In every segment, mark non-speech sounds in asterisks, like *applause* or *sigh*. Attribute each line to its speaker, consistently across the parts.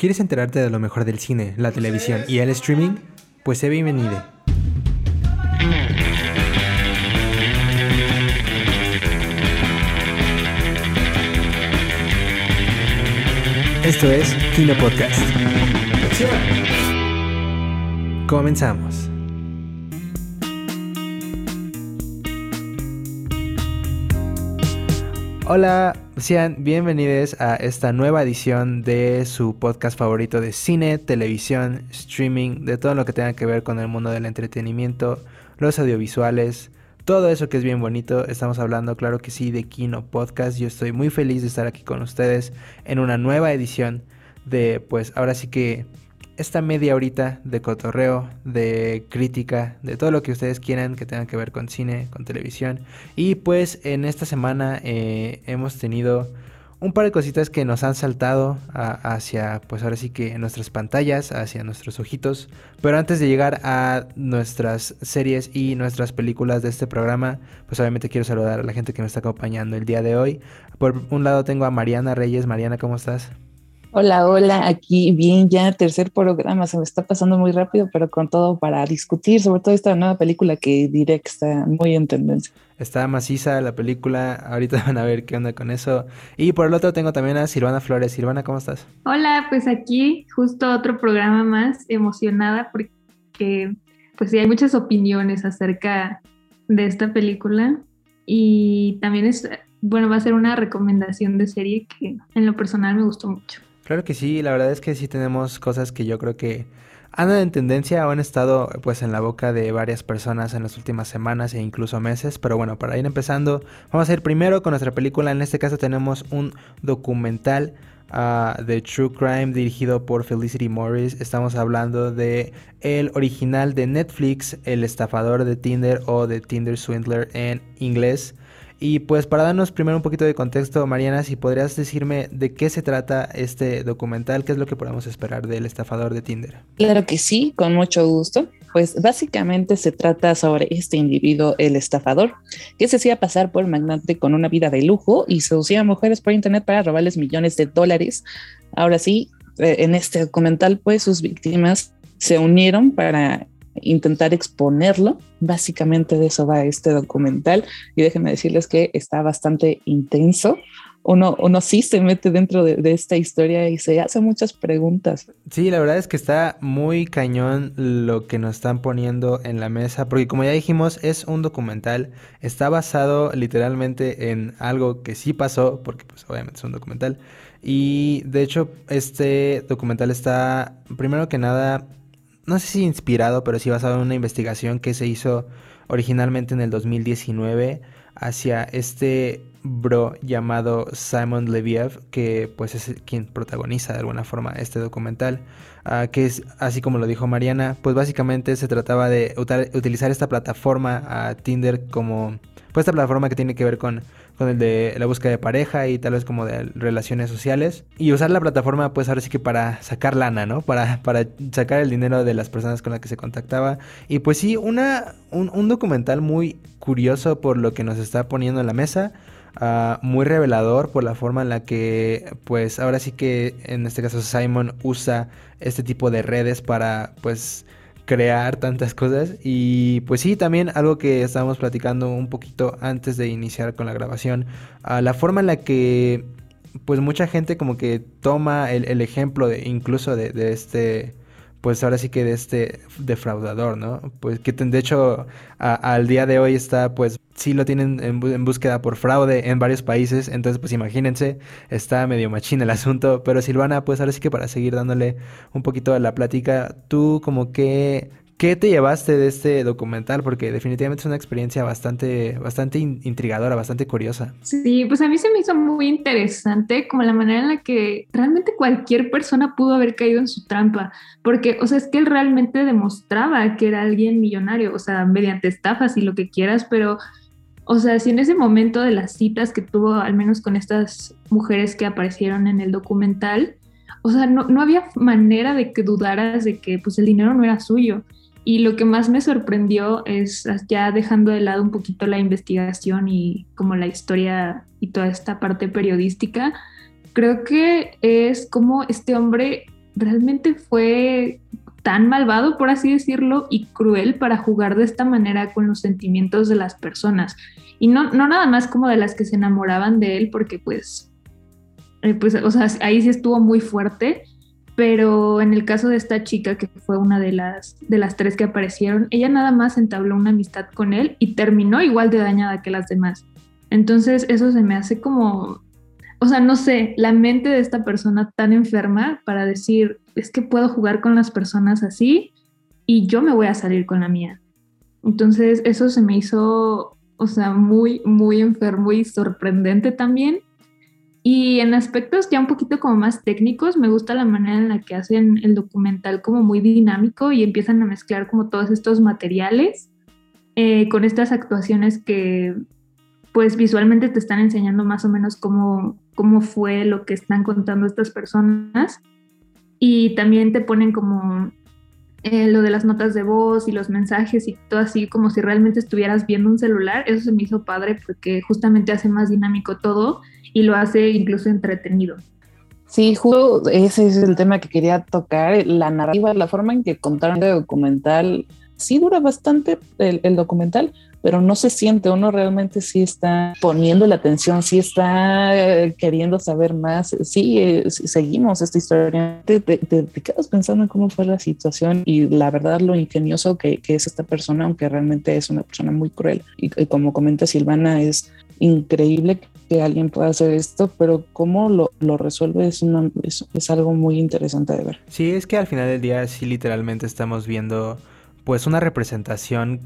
Speaker 1: ¿Quieres enterarte de lo mejor del cine, la televisión y el streaming? Pues sé bienvenido. Esto es Kino Podcast. Comenzamos. Hola, sean bienvenidos a esta nueva edición de su podcast favorito de cine, televisión, streaming, de todo lo que tenga que ver con el mundo del entretenimiento, los audiovisuales, todo eso que es bien bonito. Estamos hablando, claro que sí, de Kino Podcast. Yo estoy muy feliz de estar aquí con ustedes en una nueva edición de, pues ahora sí que esta media horita de cotorreo, de crítica, de todo lo que ustedes quieran que tenga que ver con cine, con televisión. Y pues en esta semana eh, hemos tenido un par de cositas que nos han saltado hacia, pues ahora sí que nuestras pantallas, hacia nuestros ojitos. Pero antes de llegar a nuestras series y nuestras películas de este programa, pues obviamente quiero saludar a la gente que me está acompañando el día de hoy. Por un lado tengo a Mariana Reyes. Mariana, ¿cómo estás?
Speaker 2: Hola, hola, aquí bien, ya tercer programa, se me está pasando muy rápido, pero con todo para discutir sobre todo esta nueva película que diré que está muy en tendencia.
Speaker 1: Está maciza la película, ahorita *laughs* van a ver qué onda con eso. Y por el otro tengo también a Silvana Flores. Silvana, ¿cómo estás?
Speaker 3: Hola, pues aquí justo otro programa más, emocionada porque pues sí hay muchas opiniones acerca de esta película y también es, bueno, va a ser una recomendación de serie que en lo personal me gustó mucho.
Speaker 1: Claro que sí, la verdad es que sí tenemos cosas que yo creo que andan en tendencia o han estado pues en la boca de varias personas en las últimas semanas e incluso meses, pero bueno, para ir empezando, vamos a ir primero con nuestra película, en este caso tenemos un documental uh, de True Crime dirigido por Felicity Morris, estamos hablando de el original de Netflix, El estafador de Tinder o de Tinder Swindler en inglés. Y pues para darnos primero un poquito de contexto, Mariana, si podrías decirme de qué se trata este documental, qué es lo que podemos esperar del estafador de Tinder.
Speaker 2: Claro que sí, con mucho gusto. Pues básicamente se trata sobre este individuo, el estafador, que se hacía pasar por magnate con una vida de lujo y seducía a mujeres por internet para robarles millones de dólares. Ahora sí, eh, en este documental, pues sus víctimas se unieron para intentar exponerlo. Básicamente de eso va este documental y déjenme decirles que está bastante intenso. Uno, uno sí se mete dentro de, esta historia y se hace muchas preguntas.
Speaker 1: Sí, la verdad es que está muy cañón lo que nos están poniendo en la mesa, porque como ya dijimos, es un documental, está basado literalmente en algo que sí pasó, porque pues obviamente es un documental. Y de hecho, este documental está, primero que nada, no sé si inspirado, pero sí basado en una investigación que se hizo originalmente en el 2019 hacia este bro llamado Simon Leviev, que pues es quien protagoniza de alguna forma este documental, ah, que es así como lo dijo Mariana, pues básicamente se trataba de utilizar esta plataforma a Tinder como pues esta plataforma que tiene que ver con con el de la búsqueda de pareja y tal vez como de relaciones sociales. Y usar la plataforma pues ahora sí que para sacar lana, ¿no? Para, para sacar el dinero de las personas con las que se contactaba. Y pues sí, una, un, documental muy curioso por lo que nos está poniendo en la mesa. Ah, muy revelador por la forma en la que pues ahora sí que en este caso Simon usa este tipo de redes para pues crear tantas cosas. Y pues sí, también algo que estábamos platicando un poquito antes de iniciar con la grabación, a la forma en la que pues mucha gente como que toma el, ejemplo de incluso de, de, este pues ahora sí que de este defraudador, ¿no? Pues que de hecho al día de hoy está, pues sí lo tienen en, búsqueda por fraude en varios países, entonces pues imagínense, está medio machín el asunto, pero Silvana, pues ahora sí que para seguir dándole un poquito de la plática, tú como que ¿Qué te llevaste de este documental? Porque definitivamente es una experiencia bastante, bastante intrigadora, bastante curiosa.
Speaker 3: Sí, pues a mí se me hizo muy interesante como la manera en la que realmente cualquier persona pudo haber caído en su trampa, porque, o sea, es que él realmente demostraba que era alguien millonario, o sea, mediante estafas y lo que quieras, pero, o sea, si en ese momento de las citas que tuvo, al menos con estas mujeres que aparecieron en el documental, o sea, no, no había manera de que dudaras de que pues el dinero no era suyo. Y lo que más me sorprendió es, ya dejando de lado un poquito la investigación y como la historia y toda esta parte periodística, creo que es como este hombre realmente fue tan malvado, por así decirlo, y cruel para jugar de esta manera con los sentimientos de las personas. Y no, no nada más como de las que se enamoraban de él, porque pues, eh, pues, o sea, ahí sí estuvo muy fuerte, pero en el caso de esta chica, que fue una de las, de las tres que aparecieron, ella nada más entabló una amistad con él y terminó igual de dañada que las demás. Entonces eso se me hace como, o sea, no sé, la mente de esta persona tan enferma para decir, es que puedo jugar con las personas así y yo me voy a salir con la mía. Entonces eso se me hizo, o sea, muy, muy enfermo y sorprendente también. Y en aspectos ya un poquito como más técnicos, me gusta la manera en la que hacen el documental como muy dinámico y empiezan a mezclar como todos estos materiales eh, con estas actuaciones que pues visualmente te están enseñando más o menos cómo, cómo fue lo que están contando estas personas y también te ponen como eh, lo de las notas de voz y los mensajes y todo así como si realmente estuvieras viendo un celular, eso se me hizo padre porque justamente hace más dinámico todo y lo hace incluso entretenido.
Speaker 2: Sí, justo ese es el tema que quería tocar, la narrativa, la forma en que contaron el documental. Sí dura bastante el documental, pero no se siente, uno realmente sí está poniendo la atención, sí está eh, queriendo saber más, sí, eh, seguimos esta historia, te, quedas pensando en cómo fue la situación y la verdad lo ingenioso que, es esta persona, aunque realmente es una persona muy cruel. Y, como comenta Silvana, es increíble que alguien pueda hacer esto, pero cómo lo, lo resuelve es, una, es, es algo muy interesante de ver.
Speaker 1: Sí, es que al final del día sí literalmente estamos viendo pues una representación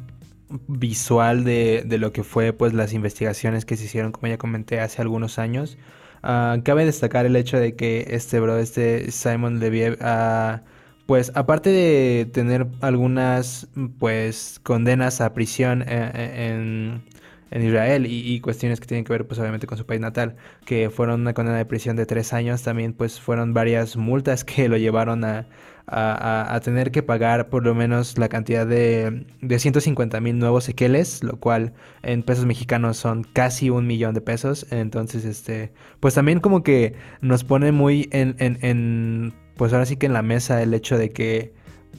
Speaker 1: visual de, de, lo que fue pues las investigaciones que se hicieron, como ya comenté, hace algunos años. Uh, cabe destacar el hecho de que este bro, este Simon Leviev, uh, pues aparte de tener algunas pues condenas a prisión eh, eh, en, en, Israel y, y, cuestiones que tienen que ver pues obviamente con su país natal, que fueron una condena de prisión de tres años, también pues fueron varias multas que lo llevaron a, a, tener que pagar por lo menos la cantidad de, de 150 mil nuevos sequeles, lo cual en pesos mexicanos son casi un millón de pesos. Entonces, este, pues también como que nos pone muy en, en, en pues ahora sí que en la mesa el hecho de que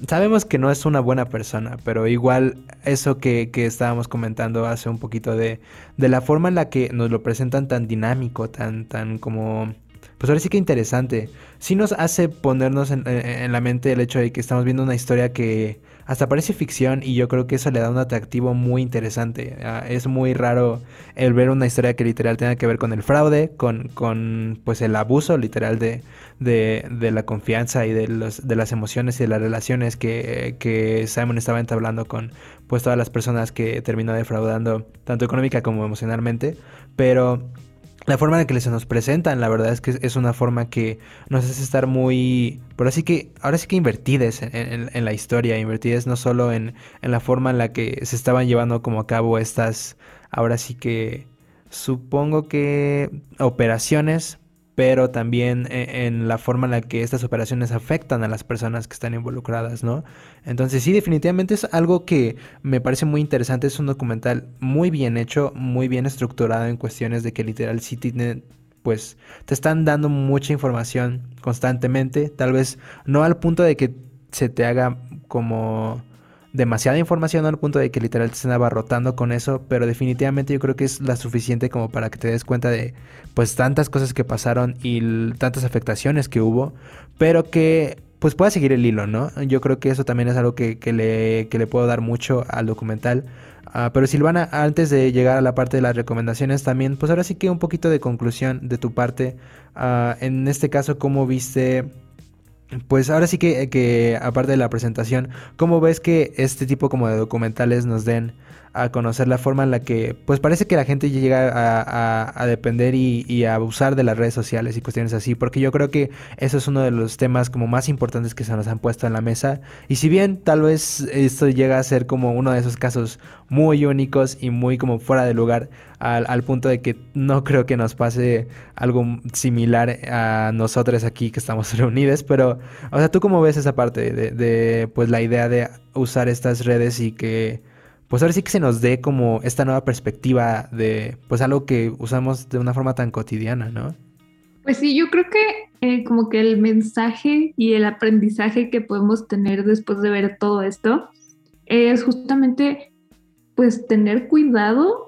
Speaker 1: sabemos que no es una buena persona, pero igual eso que, que, estábamos comentando hace un poquito de, de la forma en la que nos lo presentan tan dinámico, tan, tan como pues ahora sí que interesante. Sí nos hace ponernos en, la mente el hecho de que estamos viendo una historia que hasta parece ficción y yo creo que eso le da un atractivo muy interesante. Ah, es muy raro el ver una historia que literal tenga que ver con el fraude, con, con pues el abuso literal de, de, la confianza y de, los, de las emociones y de las relaciones que, que Simon estaba entablando con pues todas las personas que terminó defraudando, tanto económica como emocionalmente. Pero la forma en la que se nos presentan, la verdad es que es una forma que nos hace estar muy, pero así que, ahora sí que invertidas en, la historia, invertidas no solo en, en, la forma en la que se estaban llevando como a cabo estas, ahora sí que, supongo que operaciones, pero también e, en, la forma en la que estas operaciones afectan a las personas que están involucradas, ¿no? Entonces sí, definitivamente es algo que me parece muy interesante, es un documental muy bien hecho, muy bien estructurado en cuestiones de que literal sí tiene pues te están dando mucha información constantemente, tal vez no al punto de que se te haga como demasiada información al punto de que literal te estén abarrotando con eso, pero definitivamente yo creo que es la suficiente como para que te des cuenta de pues tantas cosas que pasaron y tantas afectaciones que hubo, pero que pues pueda seguir el hilo, ¿no? Yo creo que eso también es algo que, le, que le puedo dar mucho al documental. Uh, pero Silvana, antes de llegar a la parte de las recomendaciones, también, pues ahora sí que un poquito de conclusión de tu parte. Uh, en este caso, ¿cómo viste pues ahora sí que, que, aparte de la presentación, ¿cómo ves que este tipo como de documentales nos den a conocer la forma en la que, pues parece que la gente llega a, depender y, a abusar de las redes sociales y cuestiones así, porque yo creo que eso es uno de los temas como más importantes que se nos han puesto en la mesa. Y si bien tal vez esto llega a ser como uno de esos casos muy únicos y muy como fuera de lugar, al, punto de que no creo que nos pase algo similar a nosotros aquí que estamos *laughs* reunidos, pero, o sea, ¿tú cómo ves esa parte de, de pues la idea de usar estas redes y que pues ahora sí que se nos dé como esta nueva perspectiva de pues algo que usamos de una forma tan cotidiana, ¿no?
Speaker 3: Pues sí, yo creo que eh, como que el mensaje y el aprendizaje que podemos tener después de ver todo esto es justamente pues tener cuidado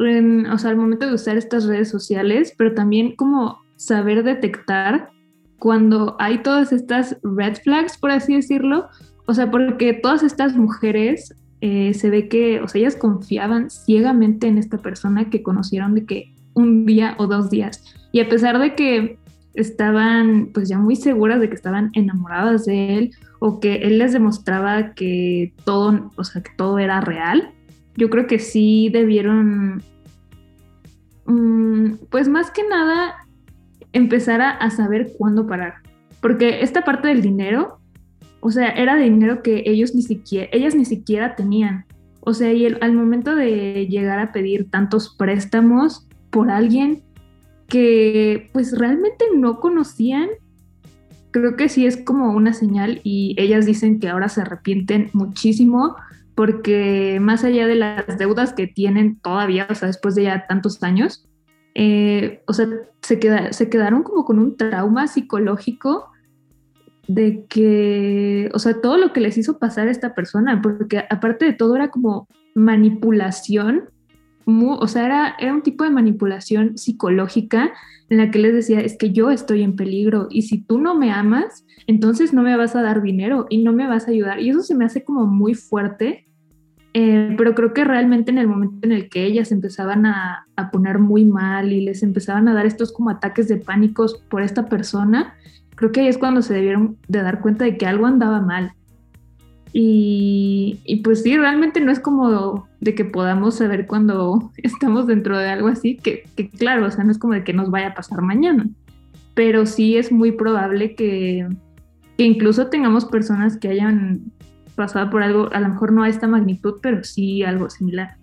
Speaker 3: en, o sea, al momento de usar estas redes sociales, pero también como saber detectar cuando hay todas estas red flags, por así decirlo, o sea, porque todas estas mujeres eh, se ve que, o sea, ellas confiaban ciegamente en esta persona que conocieron de que un día o dos días. Y a pesar de que estaban pues ya muy seguras de que estaban enamoradas de él o que él les demostraba que todo, o sea, que todo era real, yo creo que sí debieron, mm, pues más que nada, empezar a, saber cuándo parar. Porque esta parte del dinero, o sea, era dinero que ellos ni siquiera, ellas ni siquiera tenían. O sea, y al momento de llegar a pedir tantos préstamos por alguien que pues realmente no conocían, creo que sí es como una señal y ellas dicen que ahora se arrepienten muchísimo porque más allá de las deudas que tienen todavía, o sea, después de ya tantos años, eh, o sea, se, se quedaron como con un trauma psicológico de que, o sea, todo lo que les hizo pasar a esta persona, porque aparte de todo era como manipulación, o sea, era, era un tipo de manipulación psicológica en la que les decía, es que yo estoy en peligro y si tú no me amas, entonces no me vas a dar dinero y no me vas a ayudar. Y eso se me hace como muy fuerte eh, pero creo que realmente en el momento en el que ellas empezaban a, a, poner muy mal y les empezaban a dar estos como ataques de pánicos por esta persona, creo que ahí es cuando se debieron de dar cuenta de que algo andaba mal. Y, y pues sí, realmente no es como de que podamos saber cuando *laughs* estamos dentro de algo así, que, que claro, o sea, no es como de que nos vaya a pasar mañana, pero sí es muy probable que, que incluso tengamos personas que hayan pasaba por algo, a lo mejor no a esta magnitud, pero sí algo similar.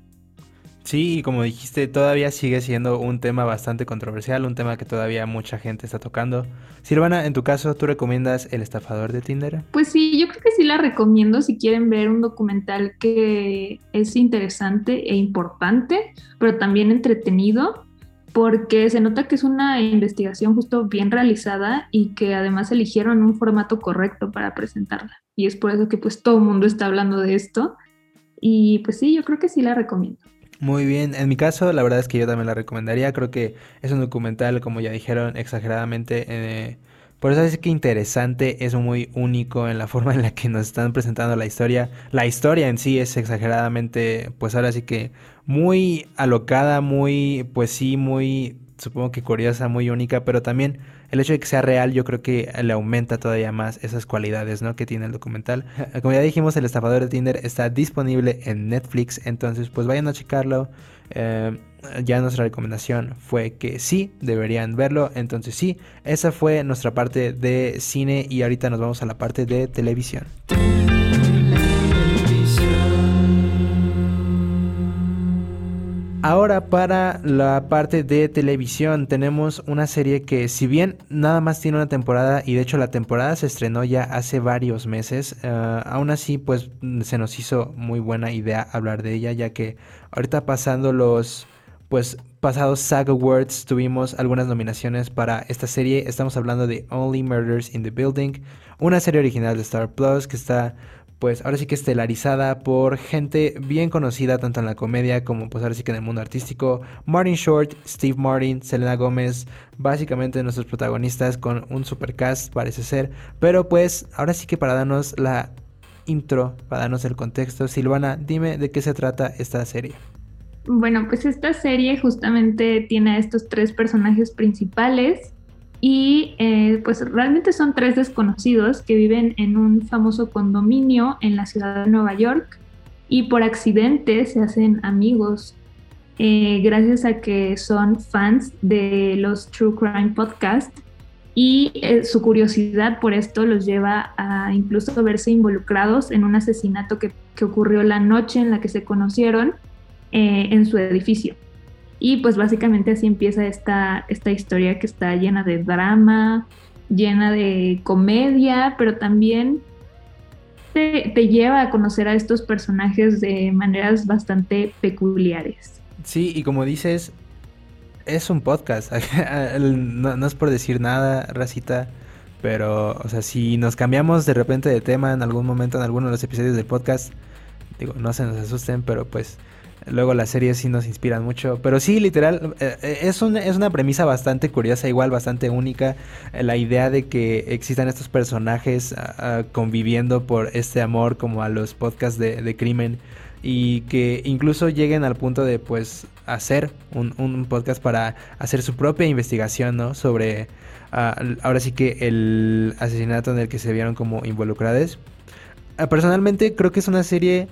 Speaker 1: Sí, y como dijiste, todavía sigue siendo un tema bastante controversial, un tema que todavía mucha gente está tocando. Silvana, en tu caso, ¿tú recomiendas El estafador de Tinder?
Speaker 3: Pues sí, yo creo que sí la recomiendo si quieren ver un documental que es interesante e importante, pero también entretenido porque se nota que es una investigación justo bien realizada y que además eligieron un formato correcto para presentarla. Y es por eso que pues todo el mundo está hablando de esto. Y pues sí, yo creo que sí la recomiendo.
Speaker 1: Muy bien, en mi caso la verdad es que yo también la recomendaría, creo que es un documental, como ya dijeron, exageradamente eh, por eso es que interesante, es muy único en la *laughs* forma en la que nos están presentando la historia. La historia en sí es exageradamente, pues ahora sí que muy alocada, muy, pues sí, muy, supongo que curiosa, muy única, pero también el hecho de que sea real yo creo que le aumenta todavía más esas cualidades, ¿no? Que tiene el documental. *laughs* Como ya dijimos, el estafador de Tinder está disponible en Netflix, entonces pues vayan a checarlo. Eh, ya nuestra recomendación fue que sí, deberían verlo. Entonces sí, esa fue nuestra parte de cine y ahorita nos vamos a la parte de televisión. Ahora para la parte de televisión tenemos una serie que si bien nada más tiene una temporada y de hecho la temporada se estrenó ya hace varios meses, eh, aún así pues se nos hizo muy buena idea hablar de ella ya que ahorita pasando los pues pasados SAG Awards tuvimos algunas nominaciones para esta serie. Estamos hablando de Only Murders in the Building, una serie original de Star Plus que está pues ahora sí que estelarizada por gente bien conocida tanto en la comedia como pues ahora sí que en el mundo artístico. Martin Short, Steve Martin, Selena Gómez, básicamente nuestros protagonistas con un supercast parece ser. Pero pues ahora sí que para darnos la intro, para darnos el contexto, Silvana, dime de qué se trata esta serie.
Speaker 3: Bueno, pues esta serie justamente tiene a estos tres personajes principales y eh, pues realmente son tres desconocidos que viven en un famoso condominio en la ciudad de Nueva York y por accidente se hacen amigos eh, gracias a que son fans de los True Crime Podcast y eh, su curiosidad por esto los lleva a incluso verse involucrados en un asesinato que, que ocurrió la noche en la que se conocieron eh, en su edificio. Y pues básicamente así empieza esta, esta historia que está llena de drama, llena de comedia, pero también te, te, lleva a conocer a estos personajes de maneras bastante peculiares.
Speaker 1: Sí, y como dices, es un podcast. *laughs* no, es por decir nada, racita. Pero, o sea, si nos cambiamos de repente de tema en algún momento, en alguno de los episodios del podcast, digo, no se nos asusten, pero pues luego las series sí nos inspiran mucho. Pero sí, literal, eh, eh, es, es una premisa bastante curiosa, igual bastante única. Eh, la idea de que existan estos personajes ah, ah, conviviendo por este amor como a los podcasts de, de crimen y que incluso lleguen al punto de pues hacer un, podcast para hacer su propia investigación, ¿no? Sobre ah, ahora sí que el asesinato en el que se vieron como involucrados. Ah, personalmente creo que es una serie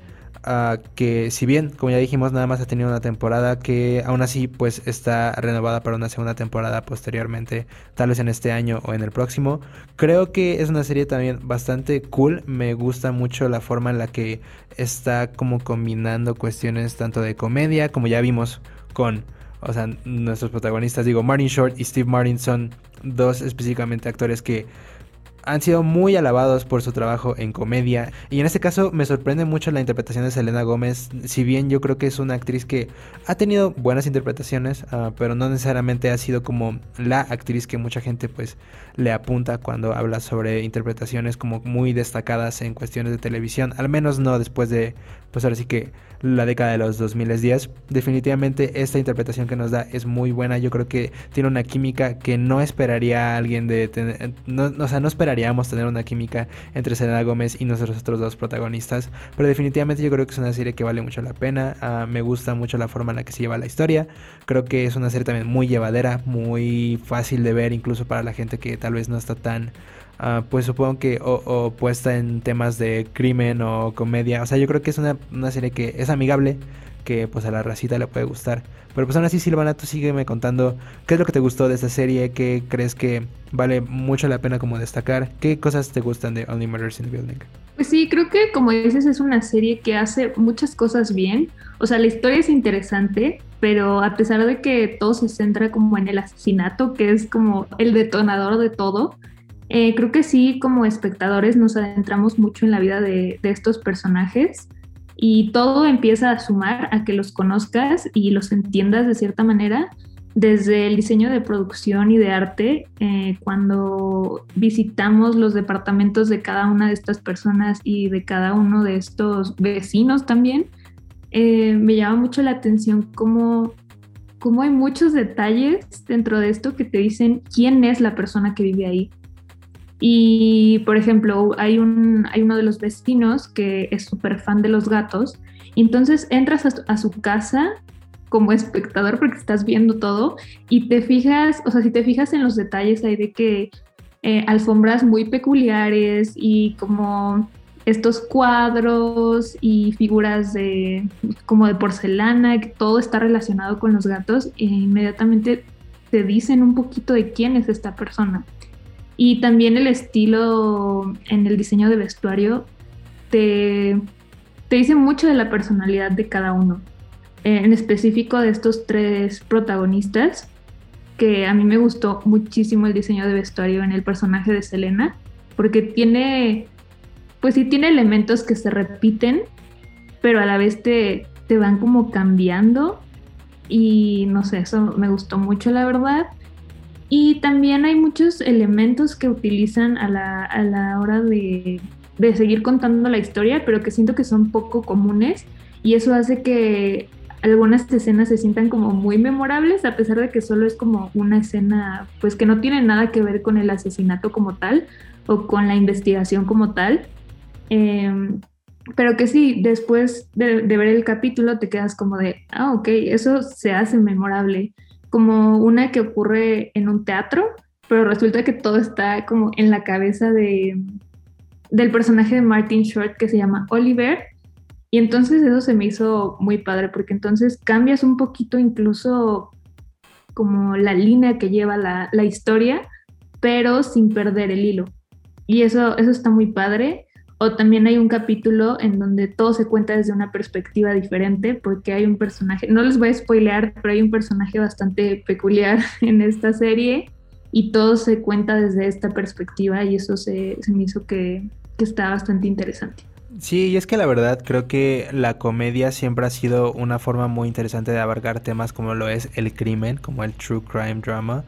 Speaker 1: que si bien, como ya dijimos, nada más ha tenido una temporada que aún así pues está renovada para una segunda temporada posteriormente, tal vez en este año o en el próximo. Creo que es una serie también bastante cool, me gusta mucho la forma en la que está como combinando cuestiones tanto de comedia, como ya vimos con o sea, nuestros protagonistas, digo, Martin Short y Steve Martin son dos específicamente actores que han sido muy alabados por su trabajo en comedia. Y en este caso me sorprende mucho la interpretación de Selena Gómez. Si bien yo creo que es una actriz que ha tenido buenas interpretaciones, ah, pero no necesariamente ha sido como la actriz que mucha gente pues le apunta cuando habla sobre interpretaciones como muy destacadas en cuestiones de televisión. Al menos no después de, pues ahora sí que la década de los 2010. Definitivamente esta interpretación que nos da es muy buena. Yo creo que tiene una química que no esperaría alguien de tener, no, o sea, no esperaríamos tener una química entre Selena Gómez y nuestros otros dos protagonistas. Pero definitivamente yo creo que es una serie que vale mucho la pena. Ah, me gusta mucho la forma en la que se lleva la historia. Creo que es una serie también muy llevadera, muy fácil de ver, incluso para la gente que tal vez no está tan Ah, pues supongo que o, puesta en temas de crimen o comedia. O sea, yo creo que es una, serie que es amigable, que pues a la racita le puede gustar. Pero pues aún así, Silvana, tú sígueme contando qué es lo que te gustó de esta serie, qué crees que vale mucho la pena como destacar, qué cosas te gustan de Only Murders in the Building.
Speaker 3: Pues sí, creo que como dices es una serie que hace muchas cosas bien. O sea, la historia es interesante, pero a pesar de que todo se centra como en el asesinato, que es como el detonador de todo, eh, creo que sí, como espectadores nos adentramos mucho en la vida de, estos personajes y todo empieza a sumar a que los conozcas y los entiendas de cierta manera, desde el diseño de producción y de arte, eh, cuando visitamos los departamentos de cada una de estas personas y de cada uno de estos vecinos también, eh, me llama mucho la atención cómo, cómo hay muchos detalles dentro de esto que te dicen quién es la persona que vive ahí y, por ejemplo, hay, un, hay uno de los vecinos que es súper fan de los gatos. Entonces entras a, su casa como espectador porque estás viendo todo y te fijas, o sea, si te fijas en los detalles hay de que eh, alfombras muy peculiares y como estos cuadros y figuras de como de porcelana, que todo está relacionado con los gatos e inmediatamente te dicen un poquito de quién es esta persona. Y también el estilo en el diseño de vestuario te, te dice mucho de la personalidad de cada uno. En específico de estos tres protagonistas, que a mí me gustó muchísimo el diseño de vestuario en el personaje de Selena, porque tiene, pues sí tiene elementos que se repiten, pero a la vez te, te van como cambiando y no sé, eso me gustó mucho la verdad. Y también hay muchos elementos que utilizan a la, hora de, seguir contando la historia, pero que siento que son poco comunes y eso hace que algunas escenas se sientan como muy memorables, a pesar de que solo es como una escena, pues que no tiene nada que ver con el asesinato como tal o con la investigación como tal. Em, pero que sí, después de, de, ver el capítulo te quedas como de, ah, ok, eso se hace memorable como una que ocurre en un teatro, pero resulta que todo está como en la cabeza de, del personaje de Martin Short que se llama Oliver. Y entonces eso se me hizo muy padre, porque entonces cambias un poquito incluso como la línea que lleva la, la historia, pero sin perder el hilo. Y eso, eso está muy padre. O también hay un capítulo en donde todo se cuenta desde una perspectiva diferente, porque hay un personaje, no les voy a spoilear, pero hay un personaje bastante peculiar *laughs* en esta serie y todo se cuenta desde esta perspectiva y eso se, me hizo que, está bastante interesante.
Speaker 1: Sí, y es que la verdad creo que la comedia siempre ha sido una forma muy interesante de abarcar temas como lo es el crimen, como el true crime drama.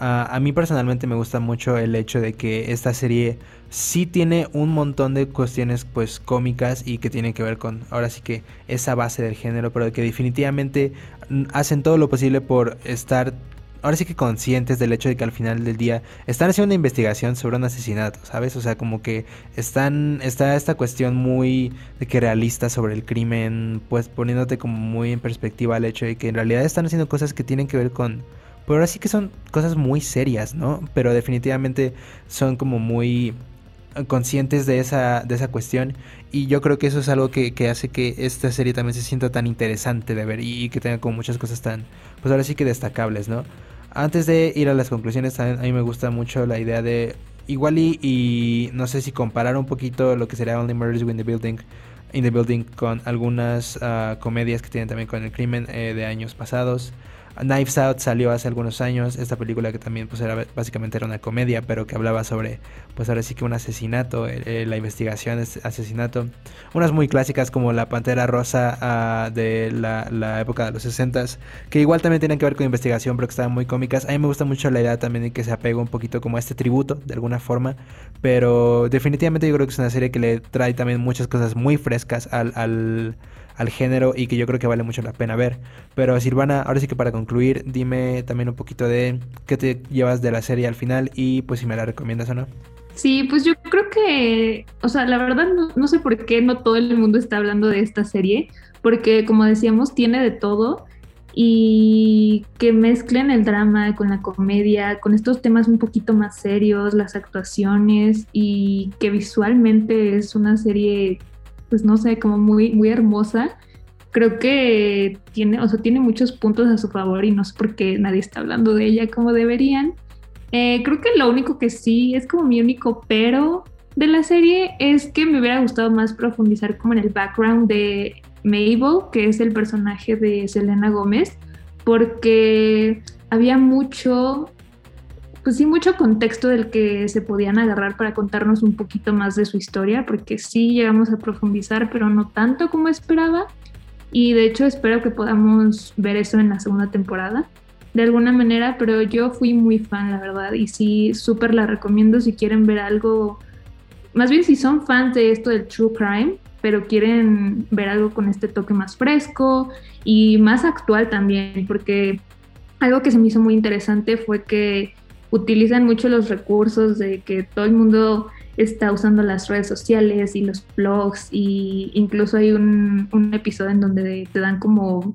Speaker 1: Ah, a mí personalmente me gusta mucho el hecho de que esta serie sí tiene un montón de cuestiones pues cómicas y que tienen que ver con ahora sí que esa base del género, pero que definitivamente mm, hacen todo lo posible por estar ahora sí que conscientes del hecho de que al final del día están haciendo una investigación sobre un asesinato, ¿sabes? O sea, como que están está esta cuestión muy de que realista sobre el crimen, pues poniéndote como muy en perspectiva el hecho de que en realidad están haciendo cosas que tienen que ver con pero ahora sí que son cosas muy serias, ¿no? Pero definitivamente son como muy conscientes de esa, de esa cuestión y yo creo que eso es algo que, hace que esta serie también se sienta tan interesante de ver y, que tenga como muchas cosas tan, pues ahora sí que destacables, ¿no? Antes de ir a las conclusiones, a mí me gusta mucho la idea de igual y, no sé si comparar un poquito lo que sería Only Murders in the Building, in the Building con algunas ah, comedias que tienen también con el crimen eh, de años pasados. Knives Out salió hace algunos años, esta película que también pues era básicamente era una comedia, pero que hablaba sobre pues ahora sí que un asesinato, eh, eh, la investigación de asesinato. Unas muy clásicas como La Pantera Rosa ah, de la, época de los 60 que igual también tienen que ver con investigación, pero que estaban muy cómicas. A mí me gusta mucho la idea también de que se apega un poquito como a este tributo de alguna forma, pero definitivamente yo creo que es una serie que le trae también muchas cosas muy frescas al al género y que yo creo que vale mucho la pena ver. Pero Silvana, ahora sí que para concluir, dime también un poquito de qué te llevas de la serie al final y pues si me la recomiendas o no.
Speaker 3: Sí, pues yo creo que, o sea, la verdad no, sé por qué no todo el mundo está hablando de esta serie, porque como decíamos, tiene de todo y que mezclen el drama con la comedia, con estos temas un poquito más serios, las actuaciones y que visualmente es una serie pues no sé, como muy, muy hermosa. Creo que tiene, o sea, tiene muchos puntos a su favor y no sé por qué nadie está hablando de ella como deberían. Eh, creo que lo único que sí es como mi único pero de la serie es que me hubiera gustado más profundizar como en el background de Mabel, que es el personaje de Selena Gómez, porque había mucho pues sí, mucho contexto del que se podían agarrar para contarnos un poquito más de su historia, porque sí llegamos a profundizar, pero no tanto como esperaba. Y de hecho espero que podamos ver eso en la segunda temporada, de alguna manera, pero yo fui muy fan, la verdad, y sí, súper la recomiendo si quieren ver algo, más bien si son fans de esto del True Crime, pero quieren ver algo con este toque más fresco y más actual también, porque algo que se me hizo muy interesante fue que utilizan mucho los recursos de que todo el mundo está usando las redes sociales y los blogs y incluso hay un, episodio en donde te dan como,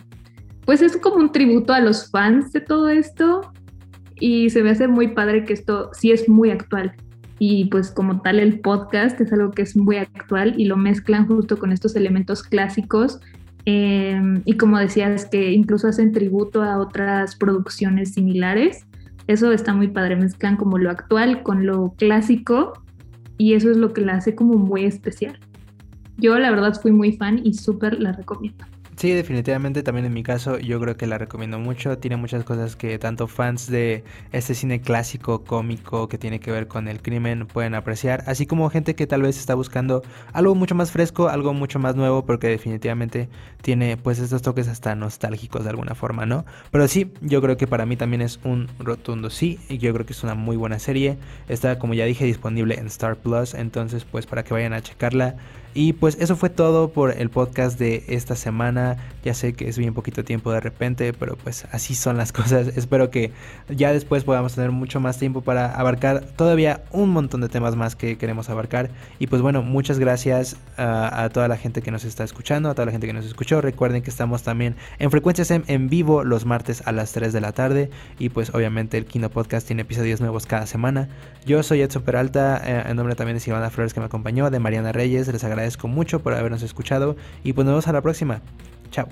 Speaker 3: pues es como un tributo a los fans de todo esto y se me hace muy padre que esto sí es muy actual. Y pues como tal el podcast es algo que es muy actual y lo mezclan justo con estos elementos clásicos em, y como decías que incluso hacen tributo a otras producciones similares eso está muy padre, mezclan como lo actual con lo clásico y eso es lo que la hace como muy especial. Yo la verdad fui muy fan y súper la recomiendo.
Speaker 1: Sí, definitivamente también en mi caso yo creo que la recomiendo mucho. Tiene muchas cosas que tanto fans de este cine clásico, cómico, que tiene que ver con el crimen pueden apreciar. Así como gente que tal vez está buscando algo mucho más fresco, algo mucho más nuevo, porque definitivamente tiene pues estos toques hasta nostálgicos de alguna forma, ¿no? Pero sí, yo creo que para mí también es un rotundo sí. Y yo creo que es una muy buena serie. Está, como ya dije, disponible en Star Plus. Entonces, pues para que vayan a checarla. Y pues eso fue todo por el podcast de esta semana. Ya sé que es bien poquito tiempo de repente, pero pues así son las *laughs* cosas. Espero que ya después podamos tener mucho más tiempo para abarcar todavía un montón de temas más que queremos abarcar. Y pues bueno, muchas gracias a, toda la gente que nos está escuchando, a toda la gente que nos escuchó. Recuerden que estamos también en Frecuencias en, en vivo los martes a las 3 de la tarde. Y pues obviamente el Kino Podcast tiene episodios nuevos cada semana. Yo soy Edson Peralta, eh, en nombre también de Silvana Flores que me acompañó, de Mariana Reyes. Les agradezco agradezco mucho por habernos escuchado y pues nos vemos a la próxima. Chao.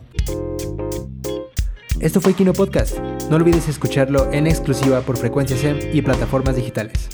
Speaker 1: Esto fue Kino Podcast. No olvides escucharlo en exclusiva por Frecuencia SEM y plataformas digitales.